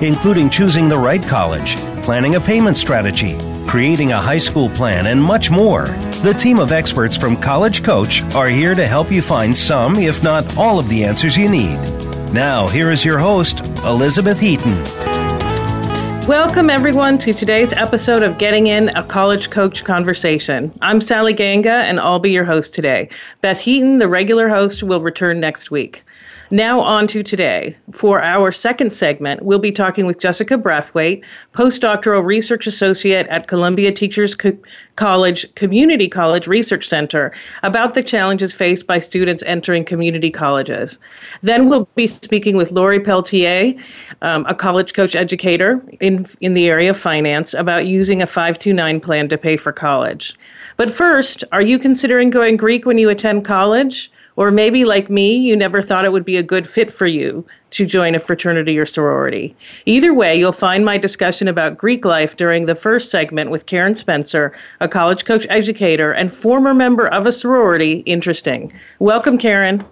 including choosing the right college, planning a payment strategy, creating a high school plan, and much more. The team of experts from College Coach are here to help you find some, if not all, of the answers you need. Now, here is your host, Elizabeth Heaton. Welcome, everyone, to today's episode of Getting In a College Coach Conversation. I'm Sally Ganga, and I'll be your host today. Beth Heaton, the regular host, will return next week. Now, on to today. For our second segment, we'll be talking with Jessica Braithwaite, postdoctoral research associate at Columbia Teachers Co- College Community College Research Center, about the challenges faced by students entering community colleges. Then we'll be speaking with Lori Peltier, um, a college coach educator in, in the area of finance, about using a 529 plan to pay for college. But first, are you considering going Greek when you attend college? Or maybe, like me, you never thought it would be a good fit for you to join a fraternity or sorority. Either way, you'll find my discussion about Greek life during the first segment with Karen Spencer, a college coach educator and former member of a sorority, interesting. Welcome, Karen.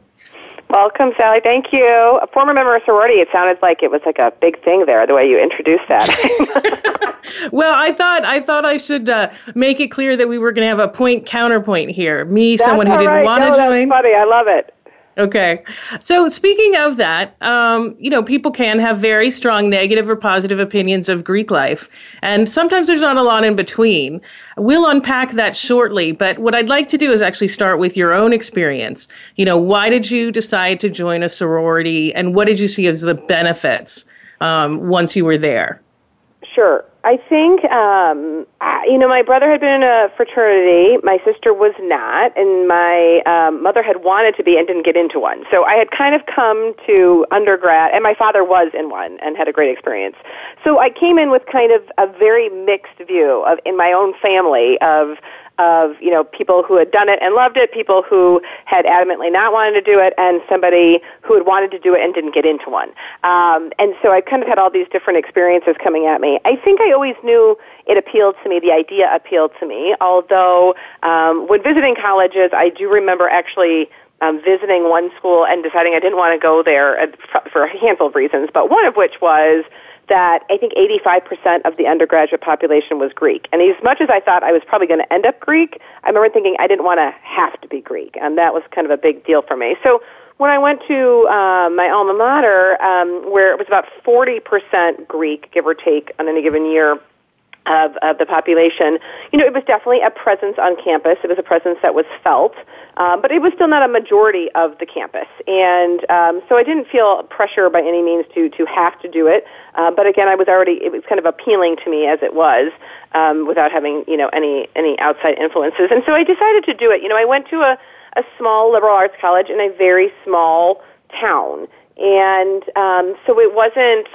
Welcome, Sally. Thank you. A former member of sorority. It sounded like it was like a big thing there. The way you introduced that. well, I thought I thought I should uh, make it clear that we were going to have a point counterpoint here. Me, that's someone who didn't right. want to no, join. That's funny. I love it. Okay. So, speaking of that, um, you know, people can have very strong negative or positive opinions of Greek life. And sometimes there's not a lot in between. We'll unpack that shortly. But what I'd like to do is actually start with your own experience. You know, why did you decide to join a sorority and what did you see as the benefits um, once you were there? Sure. I think, um, I, you know, my brother had been in a fraternity. My sister was not, and my um, mother had wanted to be and didn't get into one. So I had kind of come to undergrad, and my father was in one and had a great experience. So I came in with kind of a very mixed view of in my own family of of you know people who had done it and loved it, people who had adamantly not wanted to do it, and somebody who had wanted to do it and didn't get into one. Um, and so I kind of had all these different experiences coming at me. I think I always knew it appealed to me. The idea appealed to me. Although um, when visiting colleges, I do remember actually. Um, visiting one school and deciding I didn't want to go there uh, for a handful of reasons, but one of which was that I think 85% of the undergraduate population was Greek. And as much as I thought I was probably going to end up Greek, I remember thinking I didn't want to have to be Greek. And that was kind of a big deal for me. So when I went to um, my alma mater, um, where it was about 40% Greek, give or take, on any given year, of, of the population, you know, it was definitely a presence on campus. It was a presence that was felt, um, but it was still not a majority of the campus. And um, so I didn't feel pressure by any means to to have to do it. Uh, but again, I was already it was kind of appealing to me as it was, um, without having you know any any outside influences. And so I decided to do it. You know, I went to a a small liberal arts college in a very small town, and um, so it wasn't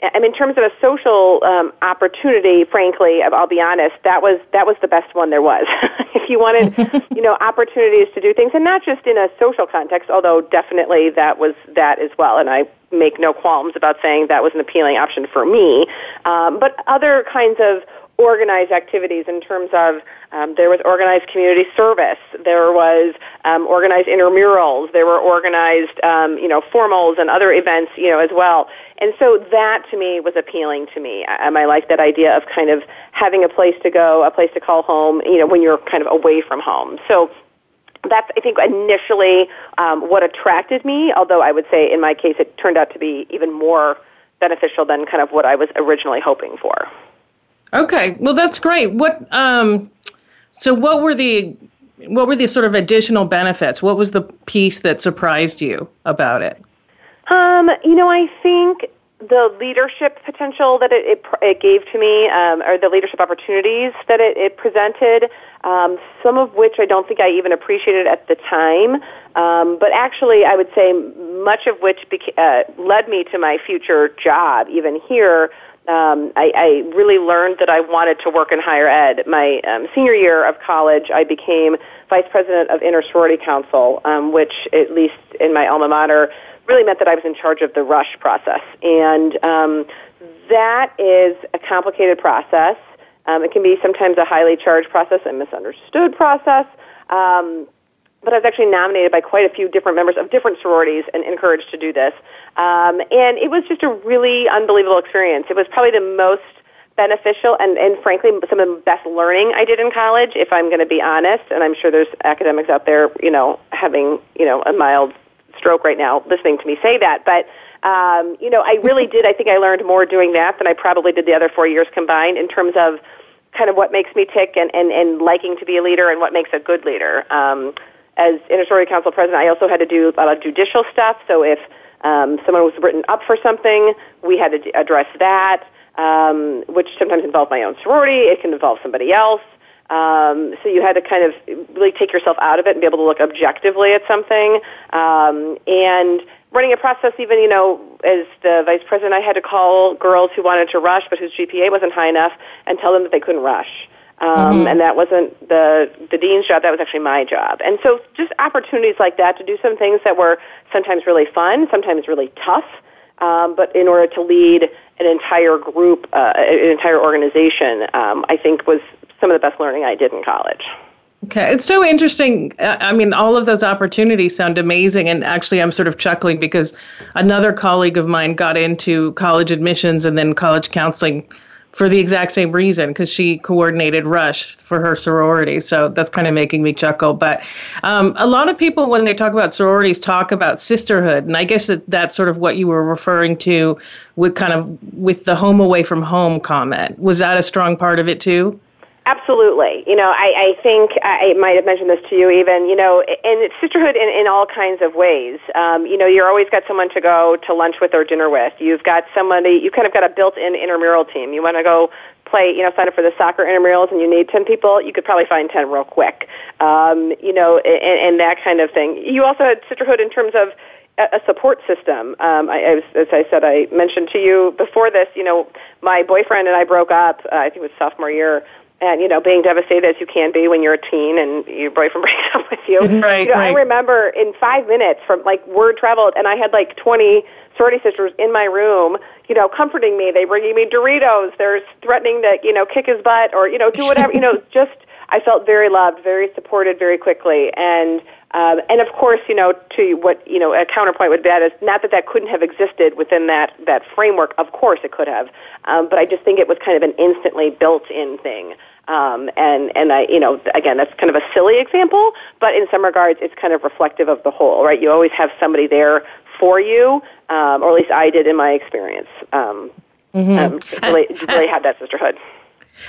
I mean, in terms of a social um, opportunity, frankly, I'll be honest, that was that was the best one there was. if you wanted, you know, opportunities to do things, and not just in a social context, although definitely that was that as well, and I make no qualms about saying that was an appealing option for me. Um, but other kinds of organized activities in terms of um, there was organized community service, there was um, organized intramurals, there were organized um, you know formals and other events you know as well. And so that to me was appealing to me. Um, I like that idea of kind of having a place to go, a place to call home, you know, when you're kind of away from home. So that's I think initially um, what attracted me. Although I would say in my case it turned out to be even more beneficial than kind of what I was originally hoping for. Okay, well that's great. What um, so what were the what were the sort of additional benefits? What was the piece that surprised you about it? Um, you know, I think the leadership potential that it, it, it gave to me, um, or the leadership opportunities that it, it presented, um, some of which I don't think I even appreciated at the time, um, but actually I would say much of which beca- uh, led me to my future job, even here. Um, I, I really learned that I wanted to work in higher ed. My um, senior year of college, I became vice president of Inter Sorority Council, um, which, at least in my alma mater, really meant that I was in charge of the rush process. And um, that is a complicated process. Um, it can be sometimes a highly charged process and misunderstood process. Um, but I was actually nominated by quite a few different members of different sororities and encouraged to do this. Um, and it was just a really unbelievable experience. It was probably the most beneficial and, and frankly some of the best learning I did in college, if I'm going to be honest. And I'm sure there's academics out there, you know, having, you know, a mild stroke right now listening to me say that. But, um, you know, I really did. I think I learned more doing that than I probably did the other four years combined in terms of kind of what makes me tick and, and, and liking to be a leader and what makes a good leader. Um, as Inter-Sorority Council president, I also had to do a lot of judicial stuff. So if um, someone was written up for something, we had to address that, um, which sometimes involved my own sorority. It can involve somebody else. Um, so you had to kind of really take yourself out of it and be able to look objectively at something. Um, and running a process, even you know, as the vice president, I had to call girls who wanted to rush but whose GPA wasn't high enough and tell them that they couldn't rush. Um, mm-hmm. And that wasn't the the dean's job. That was actually my job. And so, just opportunities like that to do some things that were sometimes really fun, sometimes really tough. Um, but in order to lead an entire group, uh, an entire organization, um, I think was some of the best learning I did in college. Okay, it's so interesting. Uh, I mean, all of those opportunities sound amazing. And actually, I'm sort of chuckling because another colleague of mine got into college admissions and then college counseling for the exact same reason because she coordinated Rush for her sorority. So that's kind of making me chuckle. But um, a lot of people, when they talk about sororities, talk about sisterhood, and I guess that that's sort of what you were referring to with kind of with the home away from home comment. Was that a strong part of it too? Absolutely. You know, I, I think I might have mentioned this to you even, you know, and it's sisterhood in, in all kinds of ways. Um, you know, you're always got someone to go to lunch with or dinner with. You've got somebody, you kind of got a built-in intramural team. You want to go play, you know, sign up for the soccer intramurals and you need 10 people, you could probably find 10 real quick. Um, you know, and, and that kind of thing. You also had sisterhood in terms of a support system. Um, I, as, as I said, I mentioned to you before this, you know, my boyfriend and I broke up, uh, I think it was sophomore year, and you know being devastated as you can be when you're a teen and your boyfriend breaks up with you. Right, you know, right. I remember in five minutes from like word traveled, and I had like 20 sorority sisters in my room, you know, comforting me. They bringing me Doritos. They're threatening to you know kick his butt or you know do whatever. you know, just I felt very loved, very supported, very quickly, and. Um, and of course, you know, to what you know, a counterpoint would be that is not that that couldn't have existed within that that framework. Of course, it could have, um, but I just think it was kind of an instantly built-in thing. Um, and and I, you know, again, that's kind of a silly example, but in some regards, it's kind of reflective of the whole, right? You always have somebody there for you, um, or at least I did in my experience. Um, mm-hmm. um, really, really had that sisterhood.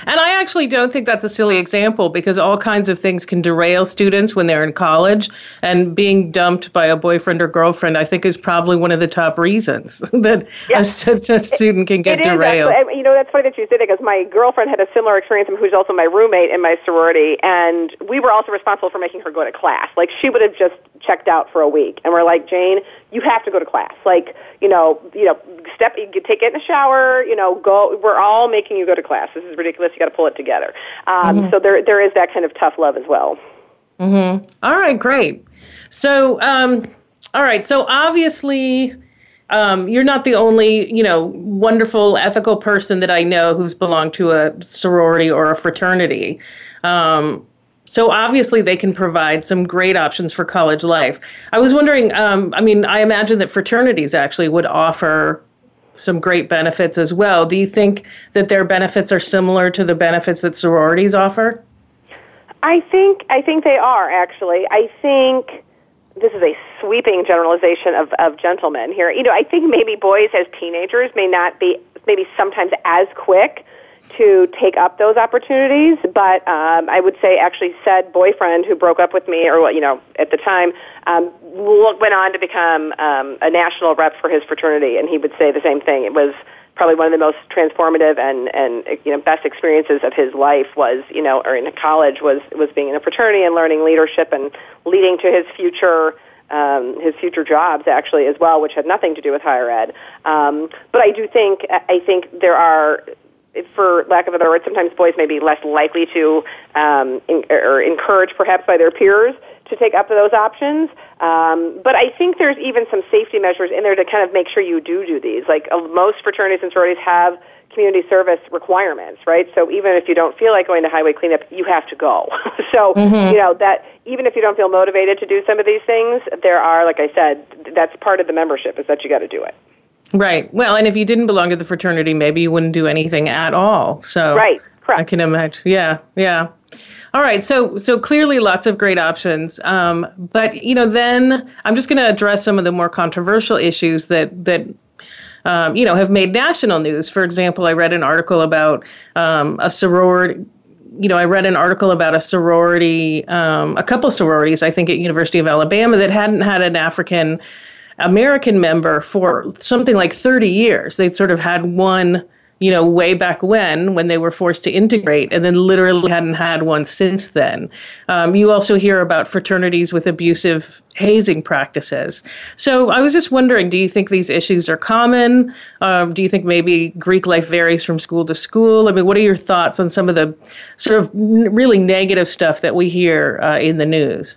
And I actually don't think that's a silly example because all kinds of things can derail students when they're in college. And being dumped by a boyfriend or girlfriend, I think, is probably one of the top reasons that yes. a, a, student can get it uh, derailed. Is, you know, that's funny that you say that because my girlfriend had a similar experience, who's also my roommate in my sorority, and we were also responsible for making her go to class. Like, she would have just checked out for a week, and we're like, Jane, you have to go to class. Like, you know, you know, step, you take it in the shower, you know, go. We're all making you go to class. This is ridiculous. You got to pull it together. Um, mm-hmm. So there, there is that kind of tough love as well. Mm-hmm. All right, great. So, um, all right. So obviously. Um, you're not the only, you know, wonderful ethical person that I know who's belonged to a sorority or a fraternity. Um, so obviously, they can provide some great options for college life. I was wondering, um, I mean, I imagine that fraternities actually would offer some great benefits as well. Do you think that their benefits are similar to the benefits that sororities offer? I think I think they are actually. I think this is a sweeping generalization of, of gentlemen here. You know, I think maybe boys as teenagers may not be maybe sometimes as quick to take up those opportunities. But um, I would say, actually, said boyfriend who broke up with me, or what, you know, at the time, um, went on to become um, a national rep for his fraternity, and he would say the same thing. It was probably one of the most transformative and and you know best experiences of his life was you know or in college was was being in a fraternity and learning leadership and leading to his future um, his future jobs actually as well, which had nothing to do with higher ed. Um, but I do think I think there are for lack of a better word, sometimes boys may be less likely to um, in, or encouraged perhaps by their peers to take up those options. Um, but I think there's even some safety measures in there to kind of make sure you do do these. Like uh, most fraternities and sororities have community service requirements, right? So even if you don't feel like going to highway cleanup, you have to go. so, mm-hmm. you know, that even if you don't feel motivated to do some of these things, there are, like I said, that's part of the membership is that you got to do it. Right. Well, and if you didn't belong to the fraternity, maybe you wouldn't do anything at all. So Right. Correct. I can imagine. Yeah. Yeah. All right, so so clearly lots of great options, um, but you know then I'm just going to address some of the more controversial issues that that um, you know have made national news. For example, I read an article about um, a sorority. You know, I read an article about a sorority, um, a couple sororities, I think at University of Alabama, that hadn't had an African American member for something like 30 years. They'd sort of had one you know, way back when, when they were forced to integrate, and then literally hadn't had one since then. Um, you also hear about fraternities with abusive hazing practices. So I was just wondering do you think these issues are common? Um, do you think maybe Greek life varies from school to school? I mean, what are your thoughts on some of the sort of really negative stuff that we hear uh, in the news?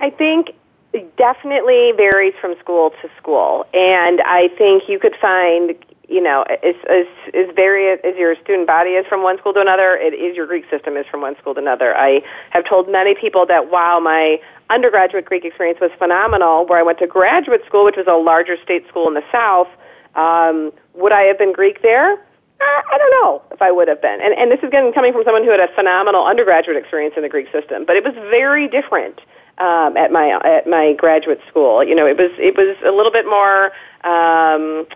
I think it definitely varies from school to school. And I think you could find you know, as, as, as various as your student body is from one school to another, it is your Greek system is from one school to another. I have told many people that while my undergraduate Greek experience was phenomenal, where I went to graduate school, which was a larger state school in the South, um, would I have been Greek there? I don't know if I would have been. And, and this is again coming from someone who had a phenomenal undergraduate experience in the Greek system, but it was very different um, at my at my graduate school. You know, it was it was a little bit more. Um,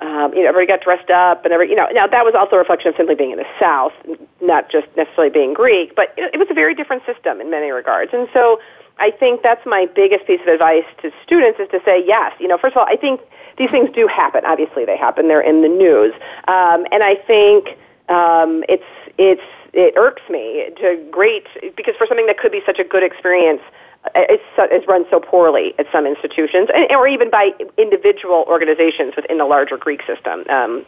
um, you know, everybody got dressed up and every, you know, now that was also a reflection of simply being in the South, not just necessarily being Greek, but it, it was a very different system in many regards. And so I think that's my biggest piece of advice to students is to say, yes, you know, first of all, I think these things do happen. Obviously they happen. They're in the news. Um, and I think, um, it's, it's, it irks me to great, because for something that could be such a good experience, it's, it's run so poorly at some institutions, and, or even by individual organizations within the larger Greek system. Um,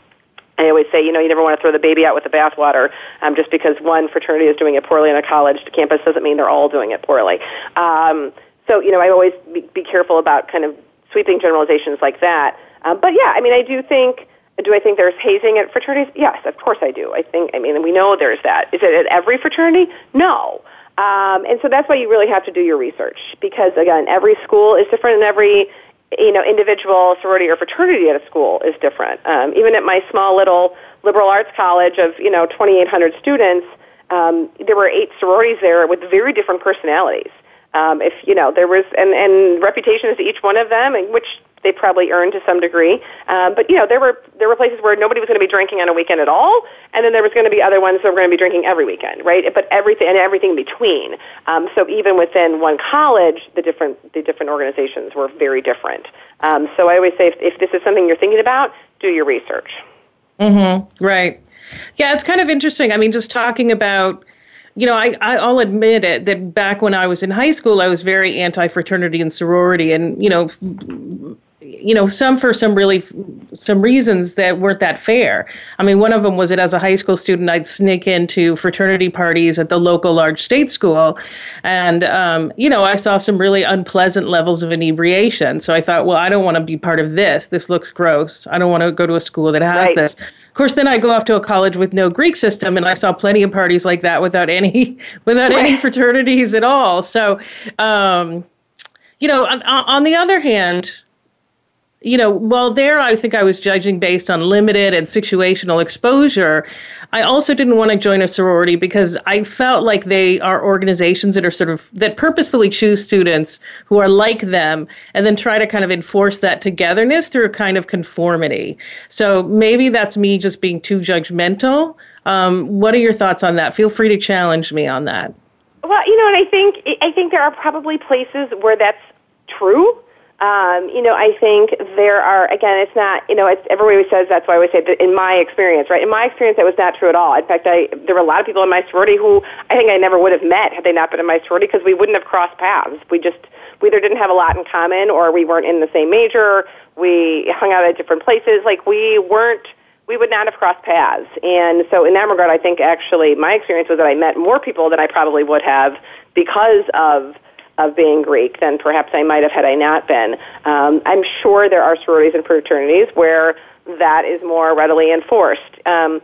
I always say, you know, you never want to throw the baby out with the bathwater. Um, just because one fraternity is doing it poorly on a college campus doesn't mean they're all doing it poorly. Um, so, you know, I always be, be careful about kind of sweeping generalizations like that. Um, but yeah, I mean, I do think. Do I think there's hazing at fraternities? Yes, of course I do. I think. I mean, we know there's that. Is it at every fraternity? No. Um, and so that's why you really have to do your research because again, every school is different and every you know individual sorority or fraternity at a school is different. Um, even at my small little liberal arts college of you know 2,800 students, um, there were eight sororities there with very different personalities. Um, if you know there was and and reputations to each one of them, and which they probably earned to some degree. Um, but you know, there were there were places where nobody was going to be drinking on a weekend at all, and then there was going to be other ones that were going to be drinking every weekend, right? But everything and everything in between. Um, so even within one college, the different the different organizations were very different. Um, so I always say, if, if this is something you're thinking about, do your research. Mm-hmm. Right. Yeah, it's kind of interesting. I mean, just talking about you know, I, I'll admit it that back when I was in high school, I was very anti fraternity and sorority. And, you know, you know, some for some really some reasons that weren't that fair. I mean, one of them was that as a high school student, I'd sneak into fraternity parties at the local large state school, and um, you know, I saw some really unpleasant levels of inebriation. So I thought, well, I don't want to be part of this. This looks gross. I don't want to go to a school that has right. this. Of course, then I go off to a college with no Greek system, and I saw plenty of parties like that without any without right. any fraternities at all. So. Um, you know, on, on the other hand, you know, while there I think I was judging based on limited and situational exposure. I also didn't want to join a sorority because I felt like they are organizations that are sort of that purposefully choose students who are like them and then try to kind of enforce that togetherness through a kind of conformity. So maybe that's me just being too judgmental. Um, what are your thoughts on that? Feel free to challenge me on that. Well, you know, and I think I think there are probably places where that's true. Um, you know, I think there are again. It's not. You know, it's everybody says that's why I always say that in my experience, right? In my experience, that was not true at all. In fact, I there were a lot of people in my sorority who I think I never would have met had they not been in my sorority because we wouldn't have crossed paths. We just we either didn't have a lot in common or we weren't in the same major. We hung out at different places. Like we weren't we would not have crossed paths. And so in that regard, I think actually my experience was that I met more people than I probably would have because of of being Greek than perhaps I might have had I not been. Um, I'm sure there are sororities and fraternities where that is more readily enforced. Um,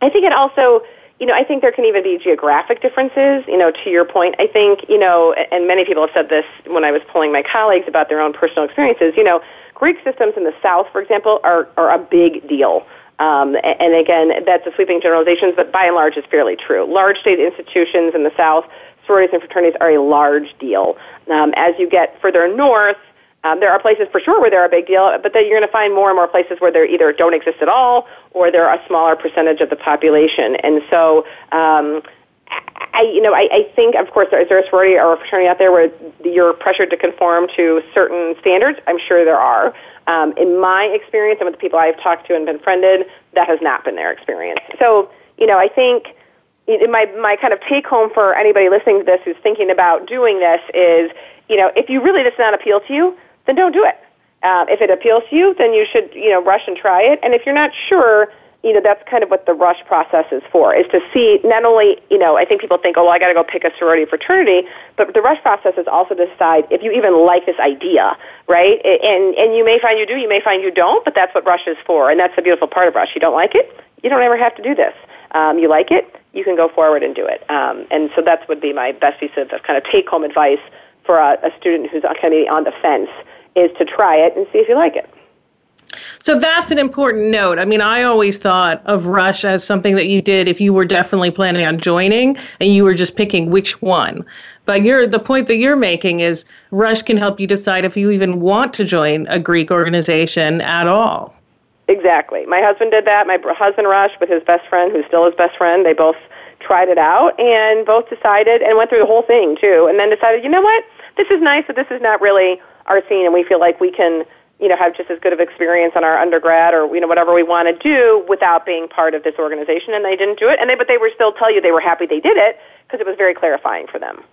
I think it also, you know, I think there can even be geographic differences. You know, to your point, I think, you know, and many people have said this when I was polling my colleagues about their own personal experiences. You know, Greek systems in the South, for example, are are a big deal. Um, and again, that's a sweeping generalization, but by and large, it's fairly true. Large state institutions in the South, sororities and fraternities are a large deal. Um, as you get further north, um, there are places for sure where they're a big deal, but then you're going to find more and more places where they either don't exist at all or they're a smaller percentage of the population. And so, um, I, you know, I, I think, of course, is there a sorority or a fraternity out there where you're pressured to conform to certain standards? I'm sure there are. Um, in my experience and with the people I've talked to and been friended, that has not been their experience. So, you know, I think my my kind of take home for anybody listening to this who's thinking about doing this is, you know, if you really does not appeal to you, then don't do it. Uh, if it appeals to you, then you should, you know, rush and try it. And if you're not sure, you know, that's kind of what the rush process is for, is to see not only, you know, I think people think, oh, well, I got to go pick a sorority fraternity, but the rush process is also to decide if you even like this idea, right? And, and you may find you do, you may find you don't, but that's what rush is for, and that's the beautiful part of rush. You don't like it, you don't ever have to do this. Um, you like it, you can go forward and do it. Um, and so that would be my best piece of, kind of take-home advice for a, a student who's kind of on the fence, is to try it and see if you like it. So that's an important note. I mean, I always thought of Rush as something that you did if you were definitely planning on joining and you were just picking which one. But you're, the point that you're making is Rush can help you decide if you even want to join a Greek organization at all. Exactly. My husband did that. My husband Rush with his best friend, who's still his best friend, they both tried it out and both decided and went through the whole thing too, and then decided, you know what, this is nice, but this is not really our scene, and we feel like we can you know, have just as good of experience on our undergrad or, you know, whatever we want to do without being part of this organization. And they didn't do it. And they, but they were still tell you they were happy they did it because it was very clarifying for them.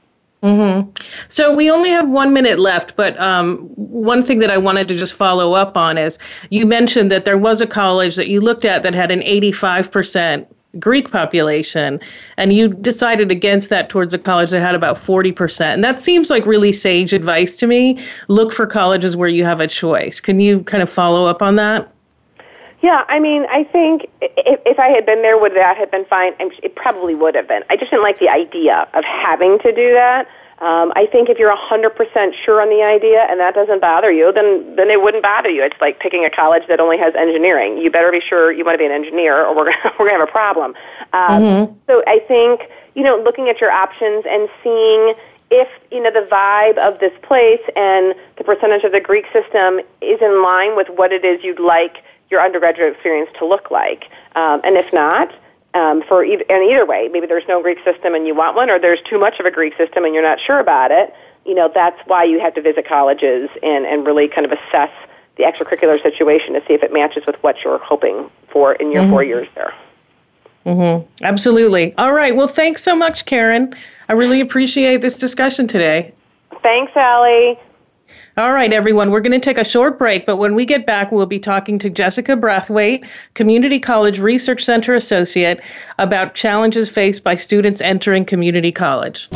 Mm-hmm. So we only have one minute left, but um, one thing that I wanted to just follow up on is you mentioned that there was a college that you looked at that had an 85% Greek population, and you decided against that towards a college that had about 40%. And that seems like really sage advice to me. Look for colleges where you have a choice. Can you kind of follow up on that? Yeah, I mean, I think if, if I had been there, would that have been fine? It probably would have been. I just didn't like the idea of having to do that. Um, I think if you're 100% sure on the idea and that doesn't bother you, then then it wouldn't bother you. It's like picking a college that only has engineering. You better be sure you want to be an engineer, or we're gonna, we're gonna have a problem. Um, mm-hmm. So I think you know, looking at your options and seeing if you know the vibe of this place and the percentage of the Greek system is in line with what it is you'd like your undergraduate experience to look like, um, and if not um, for either, and either way, maybe there's no Greek system and you want one, or there's too much of a Greek system and you're not sure about it. You know, that's why you have to visit colleges and, and really kind of assess the extracurricular situation to see if it matches with what you're hoping for in your mm-hmm. four years there. Mm-hmm. Absolutely. All right. Well, thanks so much, Karen. I really appreciate this discussion today. Thanks, Allie. All right, everyone, we're going to take a short break, but when we get back, we'll be talking to Jessica Braithwaite, Community College Research Center Associate, about challenges faced by students entering community college.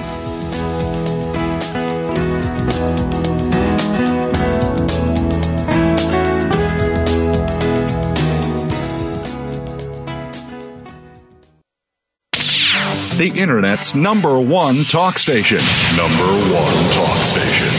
The Internet's number one talk station. Number one talk station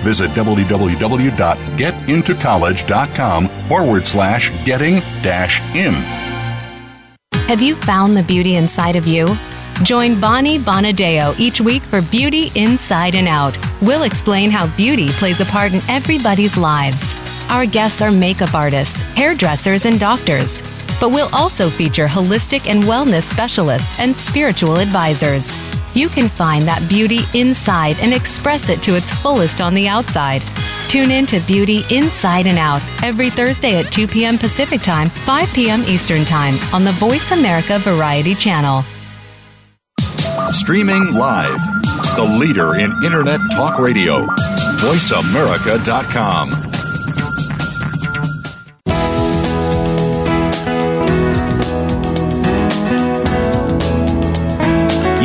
Visit www.getintocollege.com forward slash getting dash in. Have you found the beauty inside of you? Join Bonnie Bonadeo each week for Beauty Inside and Out. We'll explain how beauty plays a part in everybody's lives. Our guests are makeup artists, hairdressers, and doctors. But we'll also feature holistic and wellness specialists and spiritual advisors. You can find that beauty inside and express it to its fullest on the outside. Tune in to Beauty Inside and Out every Thursday at 2 p.m. Pacific Time, 5 p.m. Eastern Time on the Voice America Variety Channel. Streaming live, the leader in Internet Talk Radio, voiceamerica.com.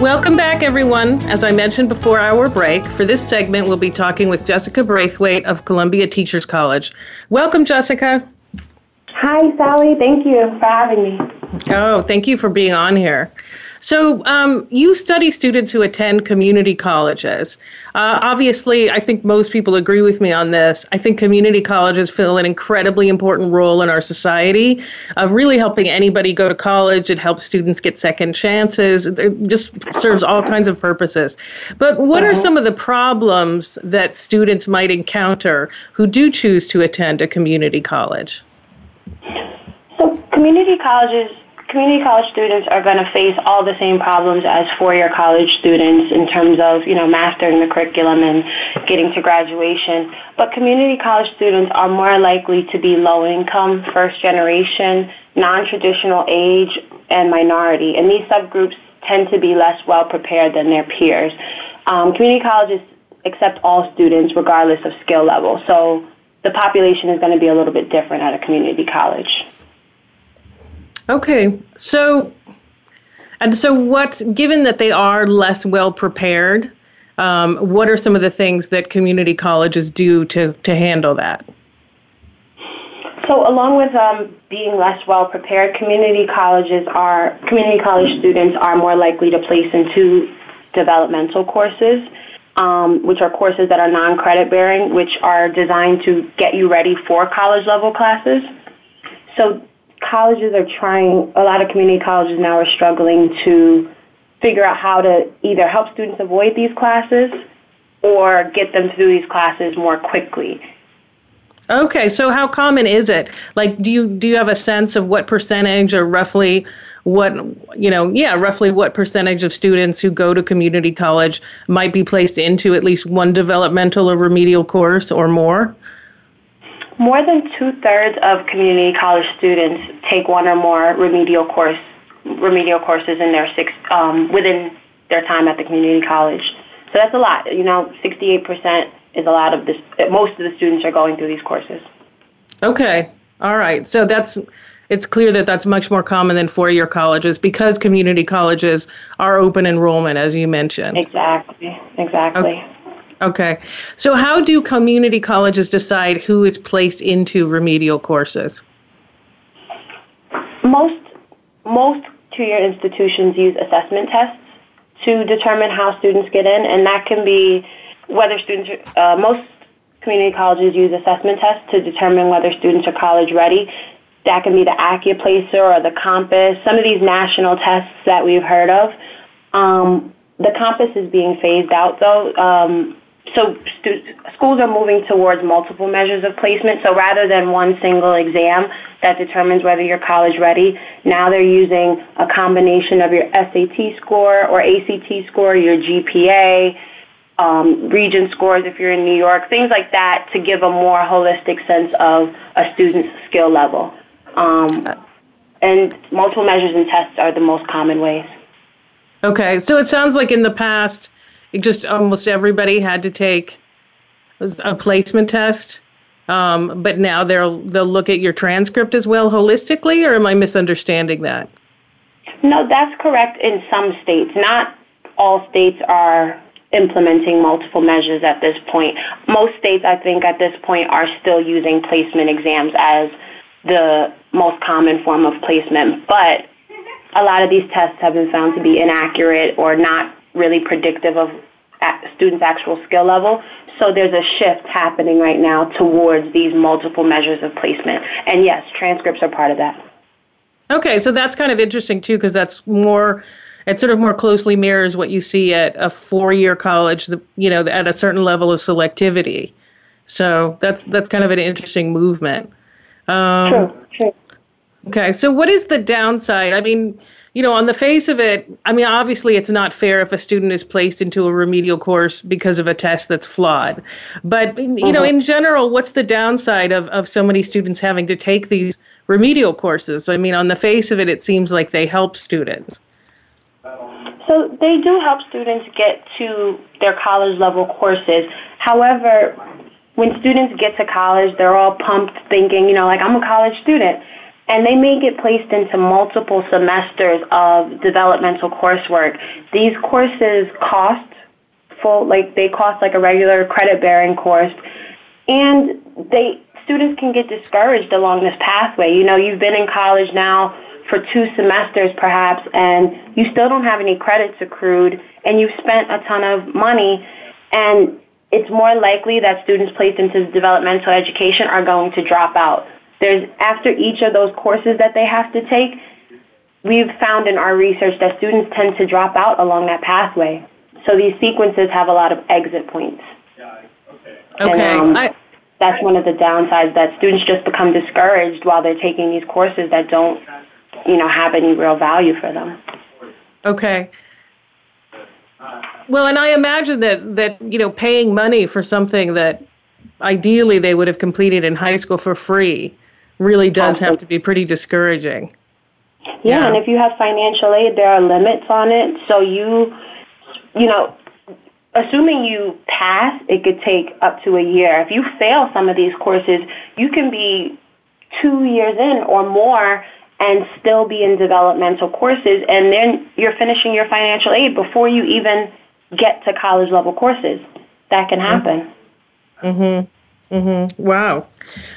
Welcome back, everyone. As I mentioned before our break, for this segment, we'll be talking with Jessica Braithwaite of Columbia Teachers College. Welcome, Jessica. Hi, Sally. Thank you for having me. Oh, thank you for being on here. So, um, you study students who attend community colleges. Uh, obviously, I think most people agree with me on this. I think community colleges fill an incredibly important role in our society of really helping anybody go to college. It helps students get second chances. It just serves all kinds of purposes. But what are some of the problems that students might encounter who do choose to attend a community college? So, community colleges community college students are going to face all the same problems as four-year college students in terms of, you know, mastering the curriculum and getting to graduation. But community college students are more likely to be low income, first generation, non-traditional age, and minority. And these subgroups tend to be less well prepared than their peers. Um, community colleges accept all students regardless of skill level. So the population is going to be a little bit different at a community college. Okay, so and so what? Given that they are less well prepared, um, what are some of the things that community colleges do to to handle that? So, along with um, being less well prepared, community colleges are community college students are more likely to place into developmental courses, um, which are courses that are non-credit bearing, which are designed to get you ready for college level classes. So colleges are trying, a lot of community colleges now are struggling to figure out how to either help students avoid these classes or get them through these classes more quickly. Okay, so how common is it? Like, do you do you have a sense of what percentage or roughly what you know? Yeah, roughly what percentage of students who go to community college might be placed into at least one developmental or remedial course or more? More than two thirds of community college students take one or more remedial course remedial courses in their six um, within their time at the community college. So that's a lot. You know, sixty eight percent is a lot of this. Most of the students are going through these courses. Okay, all right. So that's it's clear that that's much more common than four year colleges because community colleges are open enrollment, as you mentioned. Exactly. Exactly. Okay. Okay. So, how do community colleges decide who is placed into remedial courses? Most most two-year institutions use assessment tests to determine how students get in, and that can be whether students. Uh, most community colleges use assessment tests to determine whether students are college ready. That can be the Accuplacer or the Compass. Some of these national tests that we've heard of. Um, the Compass is being phased out, though. Um, so stu- schools are moving towards multiple measures of placement. So rather than one single exam that determines whether you're college ready, now they're using a combination of your SAT score or ACT score, your GPA, um, Regents scores if you're in New York, things like that to give a more holistic sense of a student's skill level. Um, and multiple measures and tests are the most common ways. Okay, so it sounds like in the past, just almost everybody had to take a placement test, um, but now they'll they'll look at your transcript as well holistically, or am I misunderstanding that? No, that's correct in some states. Not all states are implementing multiple measures at this point. Most states, I think, at this point are still using placement exams as the most common form of placement, but a lot of these tests have been found to be inaccurate or not really predictive of students' actual skill level. So there's a shift happening right now towards these multiple measures of placement. And yes, transcripts are part of that. Okay, so that's kind of interesting too, because that's more, it sort of more closely mirrors what you see at a four-year college, you know, at a certain level of selectivity. So that's that's kind of an interesting movement. Um, true, true. Okay, so what is the downside? I mean, you know, on the face of it, I mean, obviously it's not fair if a student is placed into a remedial course because of a test that's flawed. But, you know, in general, what's the downside of, of so many students having to take these remedial courses? I mean, on the face of it, it seems like they help students. So they do help students get to their college level courses. However, when students get to college, they're all pumped thinking, you know, like, I'm a college student and they may get placed into multiple semesters of developmental coursework. These courses cost full, like they cost like a regular credit bearing course, and they students can get discouraged along this pathway. You know, you've been in college now for two semesters perhaps, and you still don't have any credits accrued, and you've spent a ton of money, and it's more likely that students placed into developmental education are going to drop out there's after each of those courses that they have to take, we've found in our research that students tend to drop out along that pathway. So these sequences have a lot of exit points. Okay. And, um, I- that's one of the downsides that students just become discouraged while they're taking these courses that don't, you know, have any real value for them. Okay. Well, and I imagine that that you know paying money for something that ideally they would have completed in high school for free really does have to be pretty discouraging. Yeah, yeah, and if you have financial aid, there are limits on it. So you, you know, assuming you pass, it could take up to a year. If you fail some of these courses, you can be two years in or more and still be in developmental courses, and then you're finishing your financial aid before you even get to college level courses. That can happen. Mm-hmm. Mm-hmm. Wow.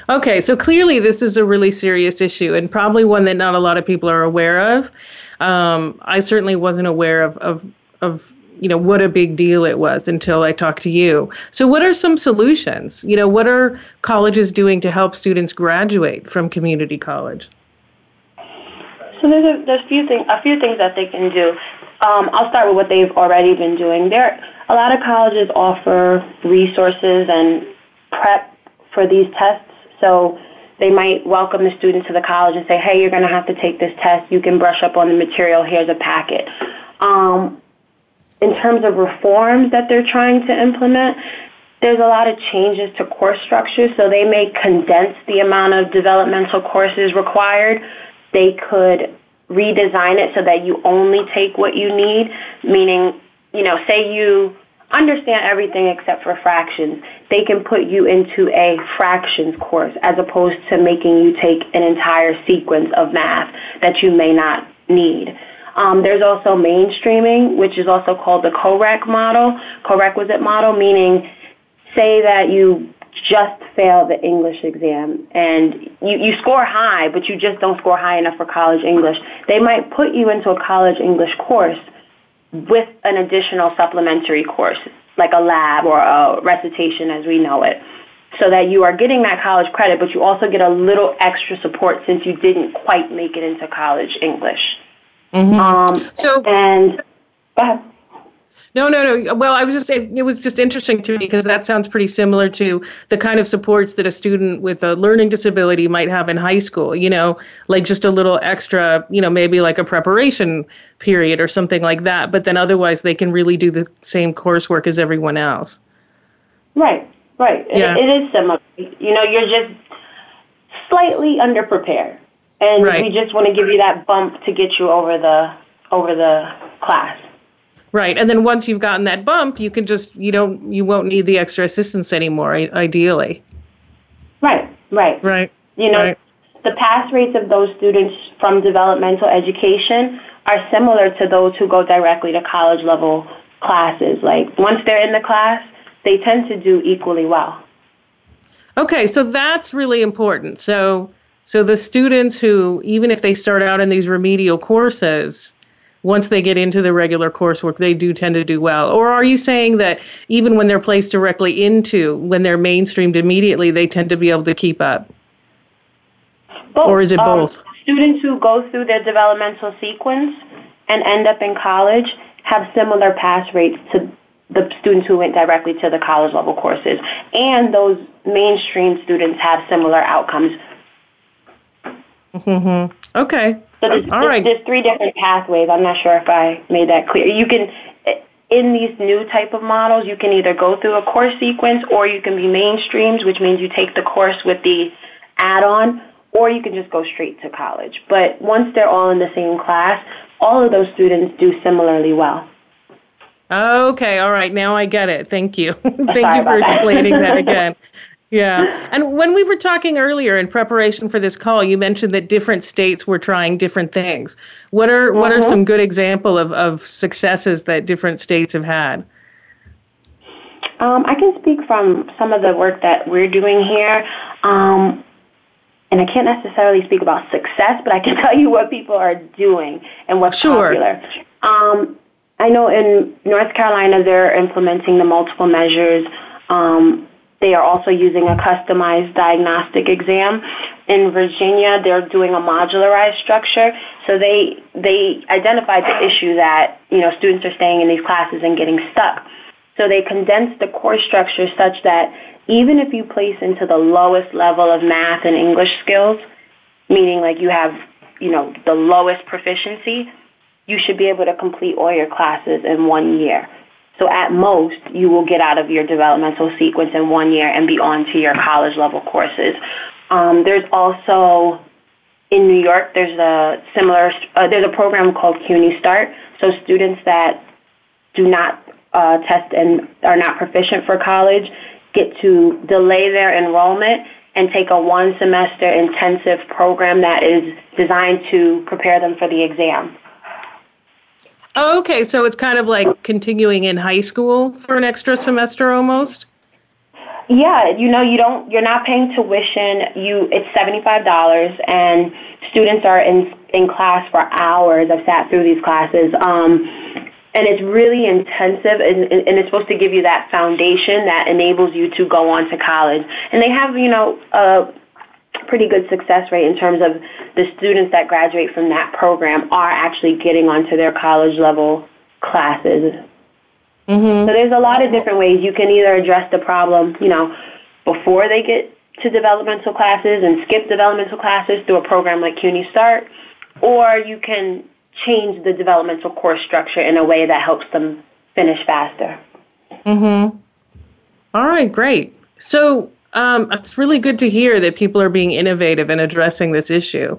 Okay, so clearly this is a really serious issue and probably one that not a lot of people are aware of. Um, I certainly wasn't aware of, of, of you know what a big deal it was until I talked to you. So what are some solutions? You know, what are colleges doing to help students graduate from community college? So there's a, there's a few things a few things that they can do. Um, I'll start with what they've already been doing. There, a lot of colleges offer resources and prep for these tests. So they might welcome the student to the college and say, hey, you're going to have to take this test. You can brush up on the material. Here's a packet. Um, in terms of reforms that they're trying to implement, there's a lot of changes to course structure, so they may condense the amount of developmental courses required. They could redesign it so that you only take what you need, meaning, you know, say you understand everything except for fractions. They can put you into a fractions course as opposed to making you take an entire sequence of math that you may not need. Um, there's also mainstreaming, which is also called the coreq model, co-requisite model, meaning say that you just fail the English exam and you, you score high, but you just don't score high enough for college English. They might put you into a college English course with an additional supplementary course, like a lab or a recitation as we know it, so that you are getting that college credit, but you also get a little extra support since you didn't quite make it into college English. Mm-hmm. Um, so, and go ahead. No, no, no. Well, I was just it was just interesting to me because that sounds pretty similar to the kind of supports that a student with a learning disability might have in high school, you know, like just a little extra, you know, maybe like a preparation period or something like that, but then otherwise they can really do the same coursework as everyone else. Right. Right. Yeah. it, it is similar. You know, you're just slightly underprepared. And right. we just want to give you that bump to get you over the over the class. Right. And then once you've gotten that bump, you can just you don't you won't need the extra assistance anymore ideally. Right. Right. Right. You know, right. the pass rates of those students from developmental education are similar to those who go directly to college level classes. Like once they're in the class, they tend to do equally well. Okay, so that's really important. So so the students who even if they start out in these remedial courses, once they get into the regular coursework, they do tend to do well. Or are you saying that even when they're placed directly into, when they're mainstreamed immediately, they tend to be able to keep up? Both. Or is it um, both? Students who go through their developmental sequence and end up in college have similar pass rates to the students who went directly to the college level courses. And those mainstream students have similar outcomes. Mm-hmm. Okay. So there's, right. there's, three different pathways. I'm not sure if I made that clear. You can, in these new type of models, you can either go through a course sequence or you can be mainstreamed, which means you take the course with the add-on, or you can just go straight to college. But once they're all in the same class, all of those students do similarly well. Okay, all right. Now I get it. Thank you. Thank you for explaining that again. Yeah. And when we were talking earlier in preparation for this call, you mentioned that different states were trying different things. What are mm-hmm. what are mm-hmm. some good example of, of successes that different states have had? Um, I can speak from some of the work that we're doing here. Um, and I can't necessarily speak about success, but I can tell you what people are doing and what's sure. popular. Um, I know in North Carolina they're implementing the multiple measures um, they are also using a customized diagnostic exam. In Virginia, they're doing a modularized structure. So they they identified the issue that you know students are staying in these classes and getting stuck. So they condensed the course structure such that even if you place into the lowest level of math and English skills, meaning like you have you know the lowest proficiency, you should be able to complete all your classes in one year. So at most, you will get out of your developmental sequence in one year and be on to your college level courses. Um, there's also in New York, there's a similar uh, there's a program called CUNY Start. So students that do not uh, test and are not proficient for college get to delay their enrollment and take a one semester intensive program that is designed to prepare them for the exam. Oh, okay, so it's kind of like continuing in high school for an extra semester almost. Yeah, you know, you don't, you're not paying tuition. You, it's seventy five dollars, and students are in in class for hours. I've sat through these classes, um, and it's really intensive, and, and it's supposed to give you that foundation that enables you to go on to college. And they have, you know, a pretty good success rate in terms of the students that graduate from that program are actually getting onto their college level classes. Mm-hmm. So there's a lot of different ways you can either address the problem, you know, before they get to developmental classes and skip developmental classes through a program like CUNY Start, or you can change the developmental course structure in a way that helps them finish faster. Mhm. All right, great. So um, it's really good to hear that people are being innovative in addressing this issue.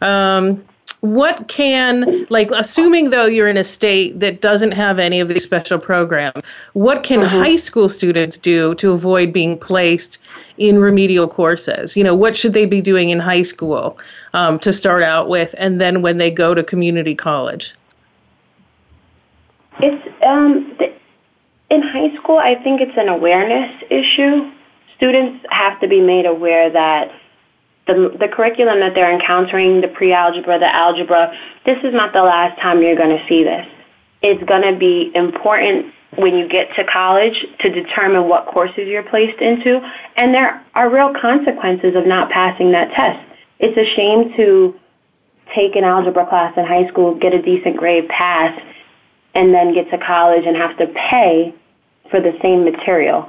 Um, what can, like, assuming though you're in a state that doesn't have any of these special programs, what can mm-hmm. high school students do to avoid being placed in remedial courses? You know, what should they be doing in high school um, to start out with, and then when they go to community college? It's um, in high school. I think it's an awareness issue students have to be made aware that the, the curriculum that they're encountering, the pre-algebra, the algebra, this is not the last time you're going to see this. It's going to be important when you get to college to determine what courses you're placed into, and there are real consequences of not passing that test. It's a shame to take an algebra class in high school, get a decent grade, pass, and then get to college and have to pay for the same material.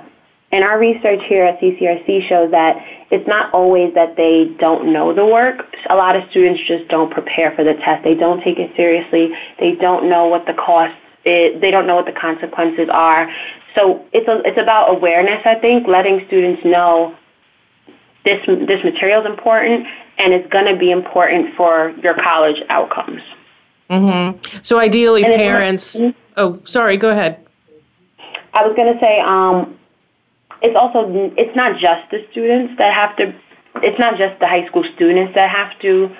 And our research here at CCRC shows that it's not always that they don't know the work. A lot of students just don't prepare for the test. They don't take it seriously. They don't know what the costs is. They don't know what the consequences are. So it's a, it's about awareness, I think, letting students know this this material is important and it's going to be important for your college outcomes. Mm-hmm. So ideally, and parents. Oh, sorry. Go ahead. I was going to say, um, it's also it's not just the students that have to. It's not just the high school students that have to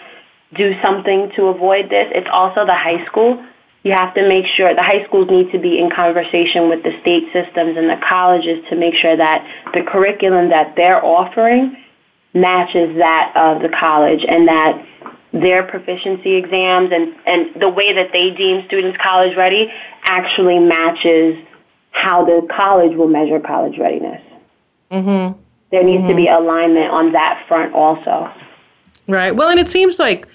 do something to avoid this. It's also the high school. You have to make sure the high schools need to be in conversation with the state systems and the colleges to make sure that the curriculum that they're offering matches that of the college and that their proficiency exams and, and the way that they deem students college ready actually matches how the college will measure college readiness. Mm-hmm. There needs mm-hmm. to be alignment on that front also. Right. Well, and it seems like,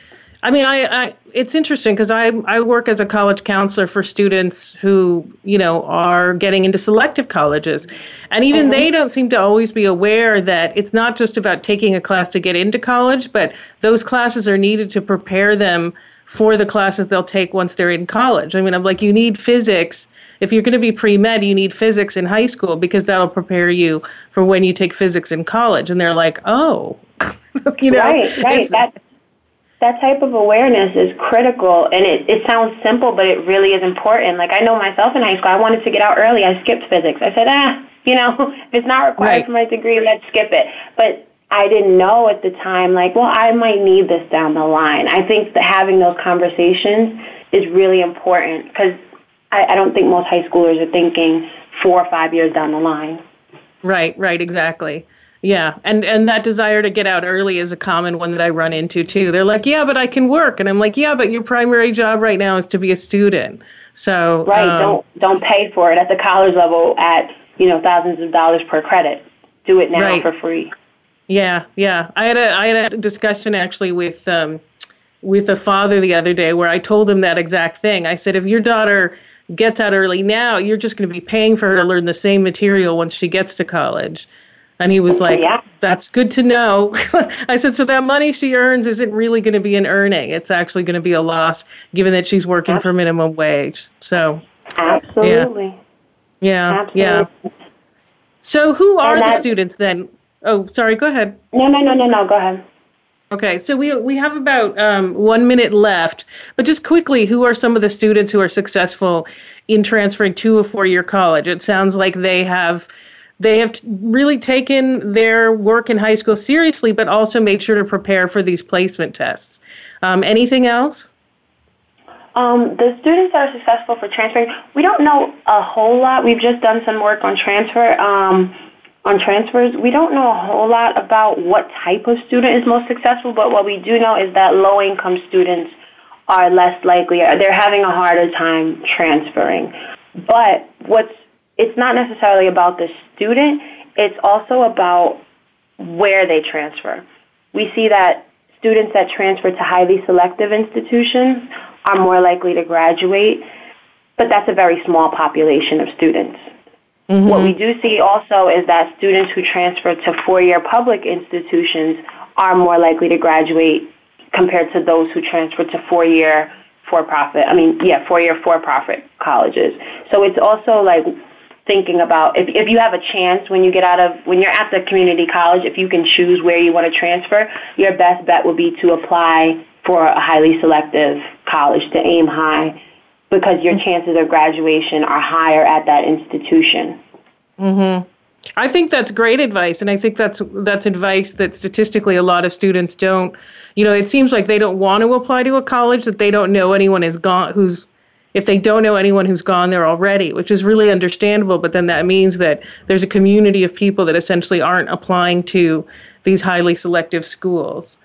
I mean, I, I it's interesting because I I work as a college counselor for students who you know are getting into selective colleges, and even mm-hmm. they don't seem to always be aware that it's not just about taking a class to get into college, but those classes are needed to prepare them for the classes they'll take once they're in college. I mean, I'm like, you need physics. If you're going to be pre med, you need physics in high school because that'll prepare you for when you take physics in college. And they're like, oh, you know, right, right. That that type of awareness is critical and it, it sounds simple but it really is important. Like i know myself in high school i wanted to get out early. I skipped physics. I said ah you know if it's not required right. for my degree. Let's skip it. But i didn't know at the time like well i might need this down the line. I think that having those conversations is really important because I, I don't think most high schoolers are thinking four or five years down the line right right exactly yeah, and and that desire to get out early is a common one that I run into too. They're like, "Yeah, but I can work," and I'm like, "Yeah, but your primary job right now is to be a student." So right, um, don't don't pay for it at the college level at you know thousands of dollars per credit. Do it now right. for free. Yeah, yeah. I had a I had a discussion actually with um, with a father the other day where I told him that exact thing. I said, if your daughter gets out early now, you're just going to be paying for her to learn the same material once she gets to college. And he was oh, like, yeah. That's good to know. I said, So that money she earns isn't really going to be an earning. It's actually going to be a loss given that she's working Absolutely. for minimum wage. So, Absolutely. Yeah. Absolutely. Yeah. So, who are the students then? Oh, sorry, go ahead. No, no, no, no, no, go ahead. Okay, so we we have about um, one minute left, but just quickly, who are some of the students who are successful in transferring to a four year college? It sounds like they have they have really taken their work in high school seriously, but also made sure to prepare for these placement tests. Um, anything else? Um, the students that are successful for transferring, we don't know a whole lot. We've just done some work on transfer. Um, on transfers, we don't know a whole lot about what type of student is most successful, but what we do know is that low income students are less likely, they're having a harder time transferring. But what's it's not necessarily about the student, it's also about where they transfer. We see that students that transfer to highly selective institutions are more likely to graduate, but that's a very small population of students. Mm-hmm. What we do see also is that students who transfer to four-year public institutions are more likely to graduate compared to those who transfer to four-year for-profit, I mean, yeah, four-year for-profit colleges. So it's also like thinking about if, if you have a chance when you get out of when you're at the community college if you can choose where you want to transfer your best bet would be to apply for a highly selective college to aim high because your chances of graduation are higher at that institution mhm I think that's great advice and I think that's that's advice that statistically a lot of students don't you know it seems like they don't want to apply to a college that they don't know anyone is gone who's if they don't know anyone who's gone there already, which is really understandable. But then that means that there's a community of people that essentially aren't applying to these highly selective schools.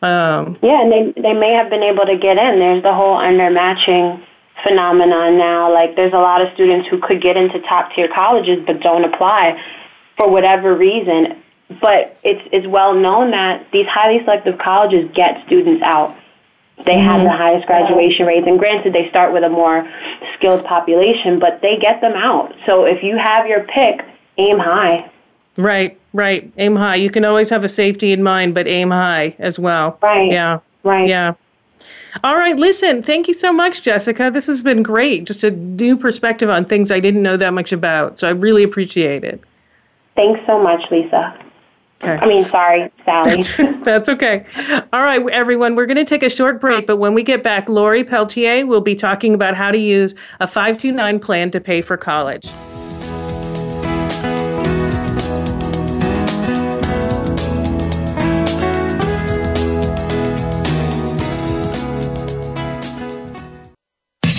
Um, yeah, and they they may have been able to get in. There's the whole undermatching phenomenon now. Like there's a lot of students who could get into top tier colleges but don't apply for whatever reason. But it's it's well known that these highly selective colleges get students out They mm-hmm. have the highest graduation rates, and granted, they start with a more skilled population, but they get them out. So if you have your pick, aim high. Right, right. Aim high. You can always have a safety in mind, but aim high as well. Right. Yeah. Right. Yeah. All right, listen, thank you so much, Jessica. This has been great. Just a new perspective on things I didn't know that much about. So I really appreciate it. Thanks so much, Lisa. Okay. I mean, sorry, Sally. That's okay. All right, everyone, we're going to take a short break, but when we get back, Lori Peltier will be talking about how to use a 529 plan to pay for college.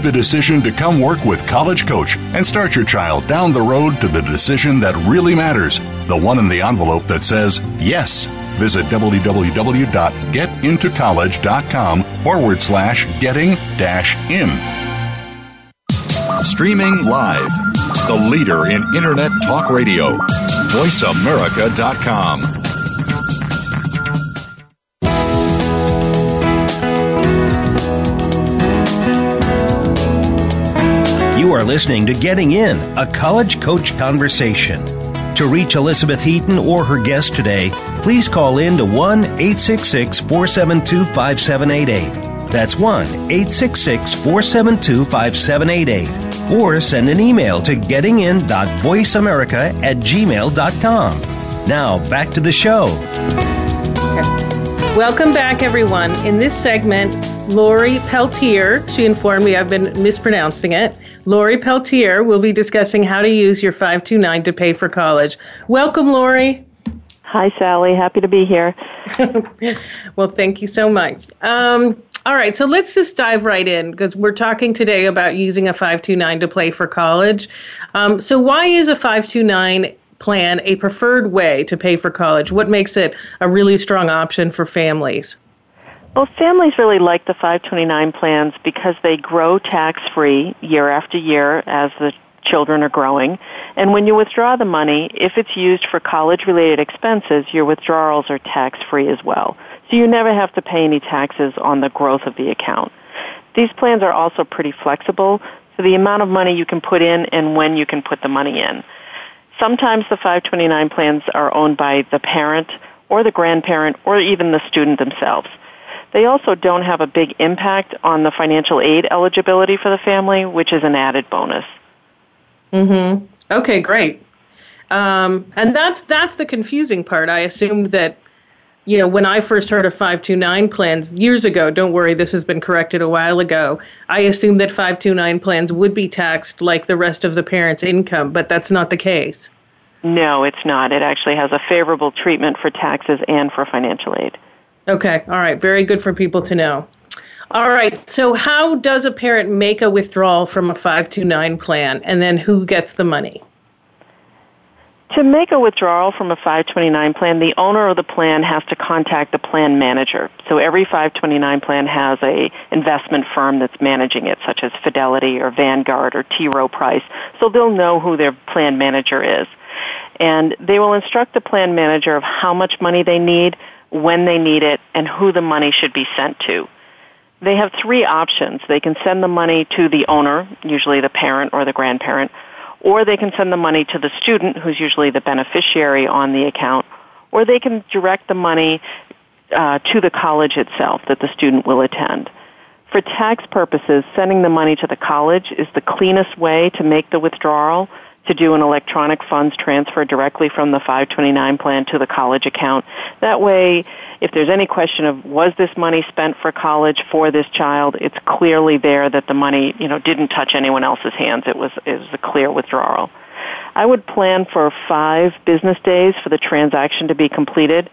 the decision to come work with College Coach and start your child down the road to the decision that really matters, the one in the envelope that says yes. Visit www.getintocollege.com forward slash getting dash in. Streaming live, the leader in Internet Talk Radio, voiceamerica.com. are listening to Getting In, a college coach conversation. To reach Elizabeth Heaton or her guest today, please call in to 1 866 472 5788. That's 1 866 472 5788. Or send an email to gettingin.voiceamerica at gmail.com. Now, back to the show. Welcome back, everyone. In this segment, Lori Peltier, she informed me I've been mispronouncing it, Lori Peltier will be discussing how to use your 529 to pay for college. Welcome, Lori. Hi, Sally. Happy to be here. well, thank you so much. Um, all right, so let's just dive right in because we're talking today about using a 529 to play for college. Um, so, why is a 529 plan a preferred way to pay for college? What makes it a really strong option for families? Well, families really like the 529 plans because they grow tax free year after year as the children are growing. And when you withdraw the money, if it's used for college related expenses, your withdrawals are tax free as well. So you never have to pay any taxes on the growth of the account. These plans are also pretty flexible, so the amount of money you can put in and when you can put the money in. Sometimes the 529 plans are owned by the parent or the grandparent or even the student themselves. They also don't have a big impact on the financial aid eligibility for the family, which is an added bonus. Mhm. Okay, great. Um, and that's that's the confusing part. I assumed that you know, when I first heard of 529 plans years ago, don't worry, this has been corrected a while ago. I assumed that 529 plans would be taxed like the rest of the parent's income, but that's not the case. No, it's not. It actually has a favorable treatment for taxes and for financial aid. Okay, all right, very good for people to know. All right, so how does a parent make a withdrawal from a 529 plan and then who gets the money? To make a withdrawal from a 529 plan, the owner of the plan has to contact the plan manager. So every 529 plan has a investment firm that's managing it, such as Fidelity or Vanguard or T. Rowe Price. So they'll know who their plan manager is. And they will instruct the plan manager of how much money they need, when they need it, and who the money should be sent to. They have three options. They can send the money to the owner, usually the parent or the grandparent, or they can send the money to the student, who's usually the beneficiary on the account, or they can direct the money uh, to the college itself that the student will attend. For tax purposes, sending the money to the college is the cleanest way to make the withdrawal to do an electronic funds transfer directly from the 529 plan to the college account. That way, if there's any question of was this money spent for college for this child, it's clearly there that the money, you know, didn't touch anyone else's hands. It was it was a clear withdrawal. I would plan for 5 business days for the transaction to be completed.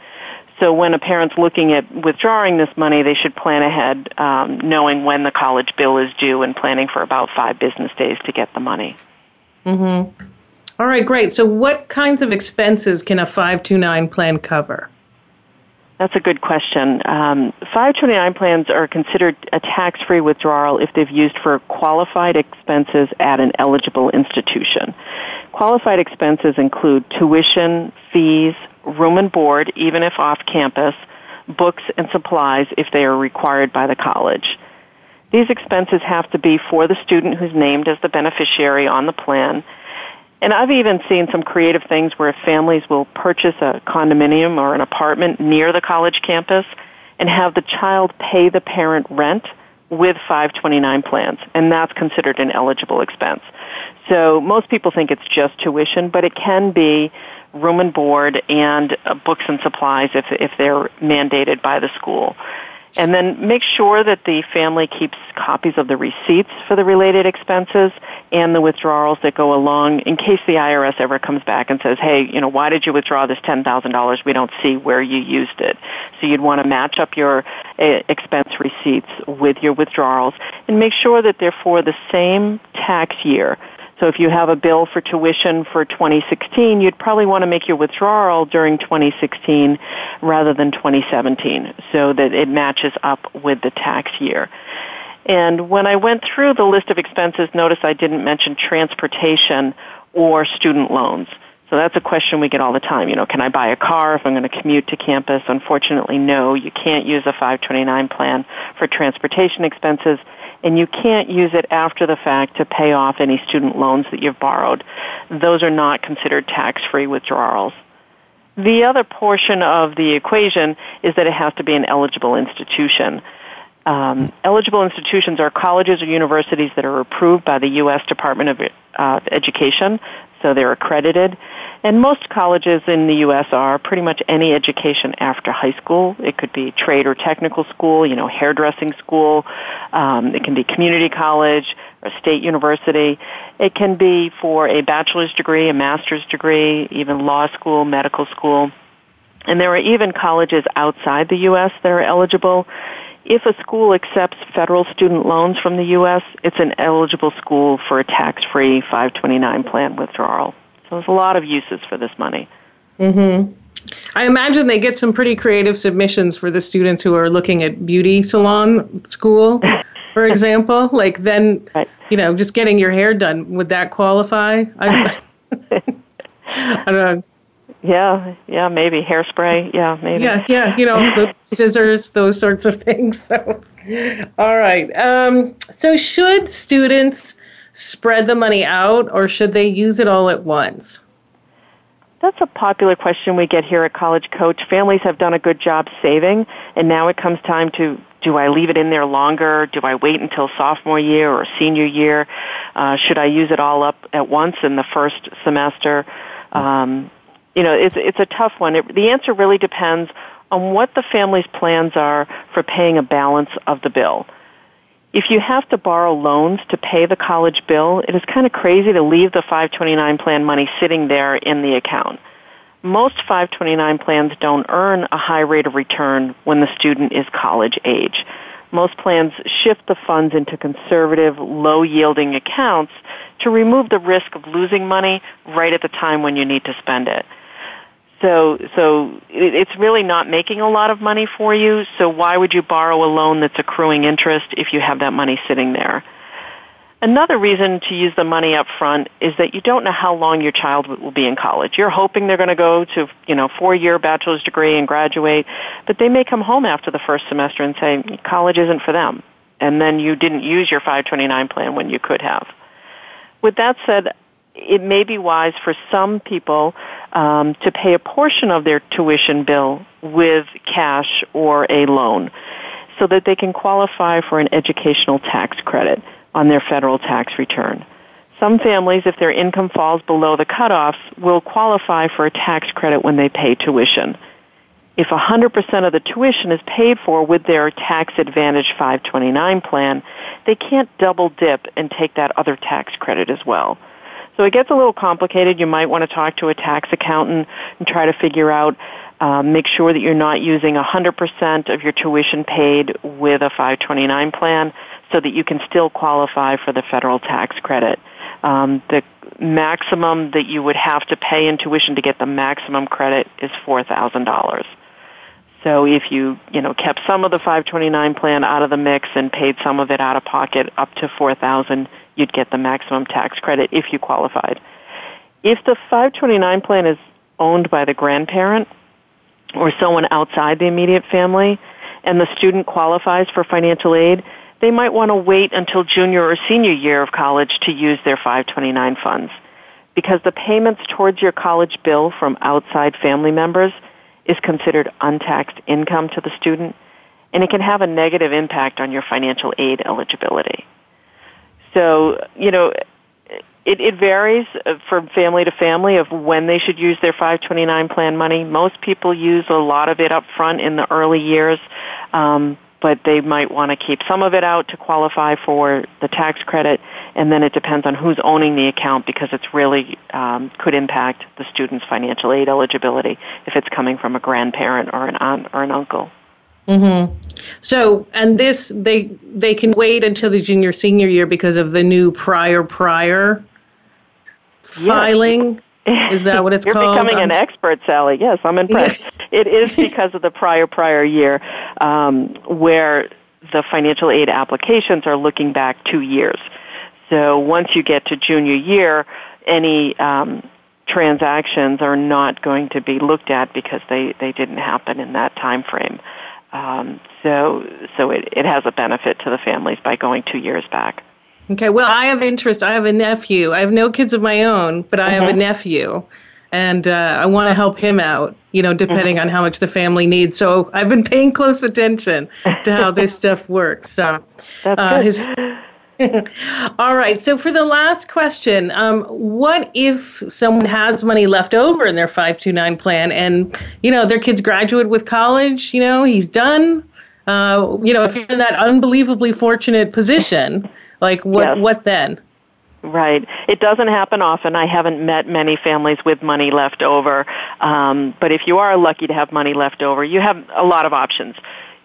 So when a parent's looking at withdrawing this money, they should plan ahead, um, knowing when the college bill is due and planning for about five business days to get the money. Mm-hmm. All right, great. So, what kinds of expenses can a 529 plan cover? That's a good question. Um, 529 plans are considered a tax free withdrawal if they've used for qualified expenses at an eligible institution. Qualified expenses include tuition, fees, room and board, even if off campus, books and supplies if they are required by the college. These expenses have to be for the student who's named as the beneficiary on the plan. And I've even seen some creative things where families will purchase a condominium or an apartment near the college campus and have the child pay the parent rent with 529 plans, and that's considered an eligible expense. So most people think it's just tuition, but it can be room and board and uh, books and supplies if if they're mandated by the school. And then make sure that the family keeps copies of the receipts for the related expenses and the withdrawals that go along in case the IRS ever comes back and says, hey, you know, why did you withdraw this $10,000? We don't see where you used it. So you'd want to match up your uh, expense receipts with your withdrawals and make sure that they're for the same tax year. So if you have a bill for tuition for 2016, you'd probably want to make your withdrawal during 2016 rather than 2017 so that it matches up with the tax year. And when I went through the list of expenses, notice I didn't mention transportation or student loans. So that's a question we get all the time. You know, can I buy a car if I'm going to commute to campus? Unfortunately, no. You can't use a 529 plan for transportation expenses and you can't use it after the fact to pay off any student loans that you've borrowed. Those are not considered tax-free withdrawals. The other portion of the equation is that it has to be an eligible institution. Um, eligible institutions are colleges or universities that are approved by the U.S. Department of uh, Education, so they're accredited. And most colleges in the U.S. are pretty much any education after high school. It could be trade or technical school, you know, hairdressing school. Um, it can be community college or state university. It can be for a bachelor's degree, a master's degree, even law school, medical school. And there are even colleges outside the U.S. that are eligible. If a school accepts federal student loans from the U.S., it's an eligible school for a tax-free 529 plan withdrawal. So there's a lot of uses for this money. Mm-hmm. I imagine they get some pretty creative submissions for the students who are looking at beauty salon school, for example. like then, right. you know, just getting your hair done would that qualify? I, I don't know. Yeah, yeah, maybe hairspray. Yeah, maybe. Yeah, yeah, you know, the scissors, those sorts of things. So, all right. Um, so, should students spread the money out or should they use it all at once? That's a popular question we get here at College Coach. Families have done a good job saving, and now it comes time to do I leave it in there longer? Do I wait until sophomore year or senior year? Uh, should I use it all up at once in the first semester? Um, you know, it's, it's a tough one. It, the answer really depends on what the family's plans are for paying a balance of the bill. If you have to borrow loans to pay the college bill, it is kind of crazy to leave the 529 plan money sitting there in the account. Most 529 plans don't earn a high rate of return when the student is college age. Most plans shift the funds into conservative, low yielding accounts to remove the risk of losing money right at the time when you need to spend it. So, so it's really not making a lot of money for you. So why would you borrow a loan that's accruing interest if you have that money sitting there? Another reason to use the money up front is that you don't know how long your child will be in college. You're hoping they're going to go to, you know, four-year bachelor's degree and graduate, but they may come home after the first semester and say college isn't for them. And then you didn't use your 529 plan when you could have. With that said, it may be wise for some people um, to pay a portion of their tuition bill with cash or a loan. so that they can qualify for an educational tax credit on their federal tax return. Some families, if their income falls below the cutoffs, will qualify for a tax credit when they pay tuition. If 100% of the tuition is paid for with their tax advantage 529 plan, they can't double dip and take that other tax credit as well. So it gets a little complicated. You might want to talk to a tax accountant and try to figure out um, make sure that you're not using 100% of your tuition paid with a 529 plan so that you can still qualify for the federal tax credit. Um, the maximum that you would have to pay in tuition to get the maximum credit is $4,000. So if you, you know, kept some of the 529 plan out of the mix and paid some of it out of pocket up to 4000 you'd get the maximum tax credit if you qualified. If the 529 plan is owned by the grandparent, or someone outside the immediate family and the student qualifies for financial aid, they might want to wait until junior or senior year of college to use their 529 funds because the payments towards your college bill from outside family members is considered untaxed income to the student and it can have a negative impact on your financial aid eligibility. So, you know, it, it varies uh, from family to family of when they should use their 529 plan money. Most people use a lot of it up front in the early years, um, but they might want to keep some of it out to qualify for the tax credit, and then it depends on who's owning the account because it's really um, could impact the student's financial aid eligibility if it's coming from a grandparent or an aunt or an uncle. Mm-hmm. So, and this they they can wait until the junior senior year because of the new prior prior filing. Is that what it's You're called? You're becoming an expert, Sally. Yes, I'm impressed. it is because of the prior prior year um, where the financial aid applications are looking back two years. So once you get to junior year, any um, transactions are not going to be looked at because they, they didn't happen in that time frame. Um, so so it, it has a benefit to the families by going two years back. Okay, well, I have interest. I have a nephew. I have no kids of my own, but I have a mm-hmm. nephew, and uh, I want to help him out. You know, depending mm-hmm. on how much the family needs. So I've been paying close attention to how this stuff works. So uh, his. All right. So for the last question, um, what if someone has money left over in their 529 plan and, you know, their kid's graduate with college, you know, he's done. Uh, you know, if you're in that unbelievably fortunate position, like what yes. what then? Right. It doesn't happen often. I haven't met many families with money left over. Um, but if you are lucky to have money left over, you have a lot of options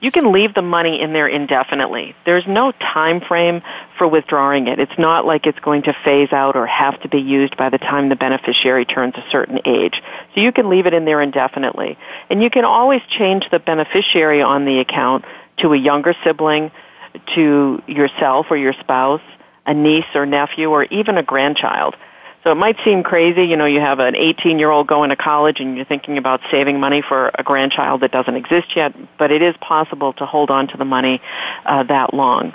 you can leave the money in there indefinitely. There's no time frame for withdrawing it. It's not like it's going to phase out or have to be used by the time the beneficiary turns a certain age. So you can leave it in there indefinitely. And you can always change the beneficiary on the account to a younger sibling, to yourself or your spouse, a niece or nephew, or even a grandchild. So it might seem crazy, you know, you have an 18 year old going to college and you're thinking about saving money for a grandchild that doesn't exist yet, but it is possible to hold on to the money uh, that long.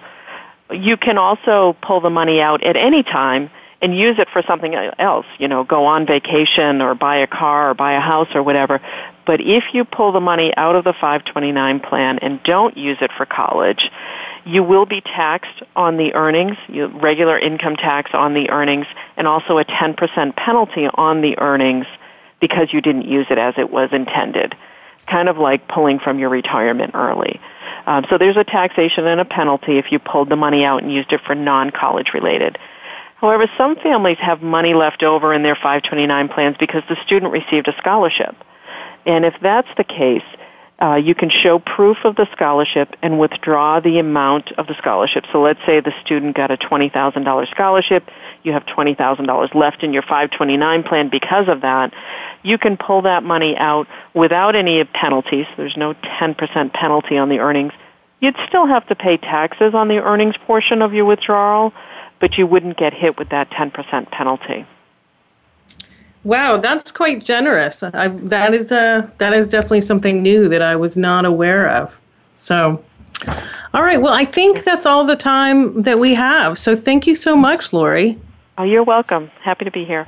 You can also pull the money out at any time and use it for something else, you know, go on vacation or buy a car or buy a house or whatever. But if you pull the money out of the 529 plan and don't use it for college, you will be taxed on the earnings, regular income tax on the earnings, and also a 10% penalty on the earnings because you didn't use it as it was intended. Kind of like pulling from your retirement early. Um, so there's a taxation and a penalty if you pulled the money out and used it for non-college related. However, some families have money left over in their 529 plans because the student received a scholarship. And if that's the case, uh, you can show proof of the scholarship and withdraw the amount of the scholarship. So let's say the student got a $20,000 scholarship, you have $20,000 left in your 529 plan because of that. You can pull that money out without any penalties. There's no 10% penalty on the earnings. You'd still have to pay taxes on the earnings portion of your withdrawal, but you wouldn't get hit with that 10% penalty. Wow, that's quite generous. I, that is a uh, that is definitely something new that I was not aware of. So, all right. Well, I think that's all the time that we have. So, thank you so much, Lori. Oh, you're welcome. Happy to be here.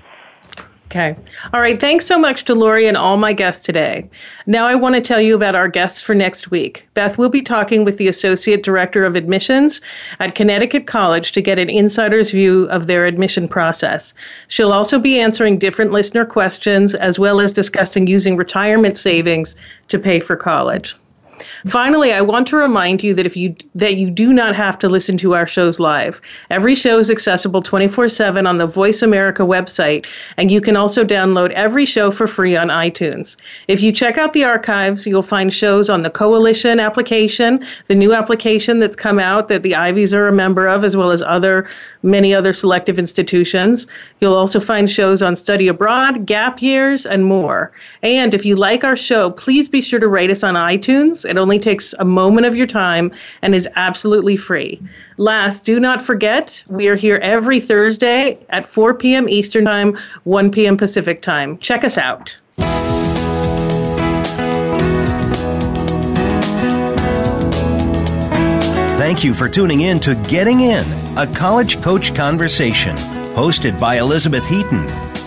Okay. All right. Thanks so much to Lori and all my guests today. Now I want to tell you about our guests for next week. Beth will be talking with the Associate Director of Admissions at Connecticut College to get an insider's view of their admission process. She'll also be answering different listener questions as well as discussing using retirement savings to pay for college. Finally, I want to remind you that if you that you do not have to listen to our shows live. Every show is accessible 24/7 on the Voice America website, and you can also download every show for free on iTunes. If you check out the archives, you'll find shows on the Coalition application, the new application that's come out that the Ivies are a member of as well as other many other selective institutions. You'll also find shows on study abroad, gap years, and more. And if you like our show, please be sure to rate us on iTunes. It only takes a moment of your time and is absolutely free. Last, do not forget, we are here every Thursday at 4 p.m. Eastern Time, 1 p.m. Pacific Time. Check us out. Thank you for tuning in to Getting In, a college coach conversation, hosted by Elizabeth Heaton.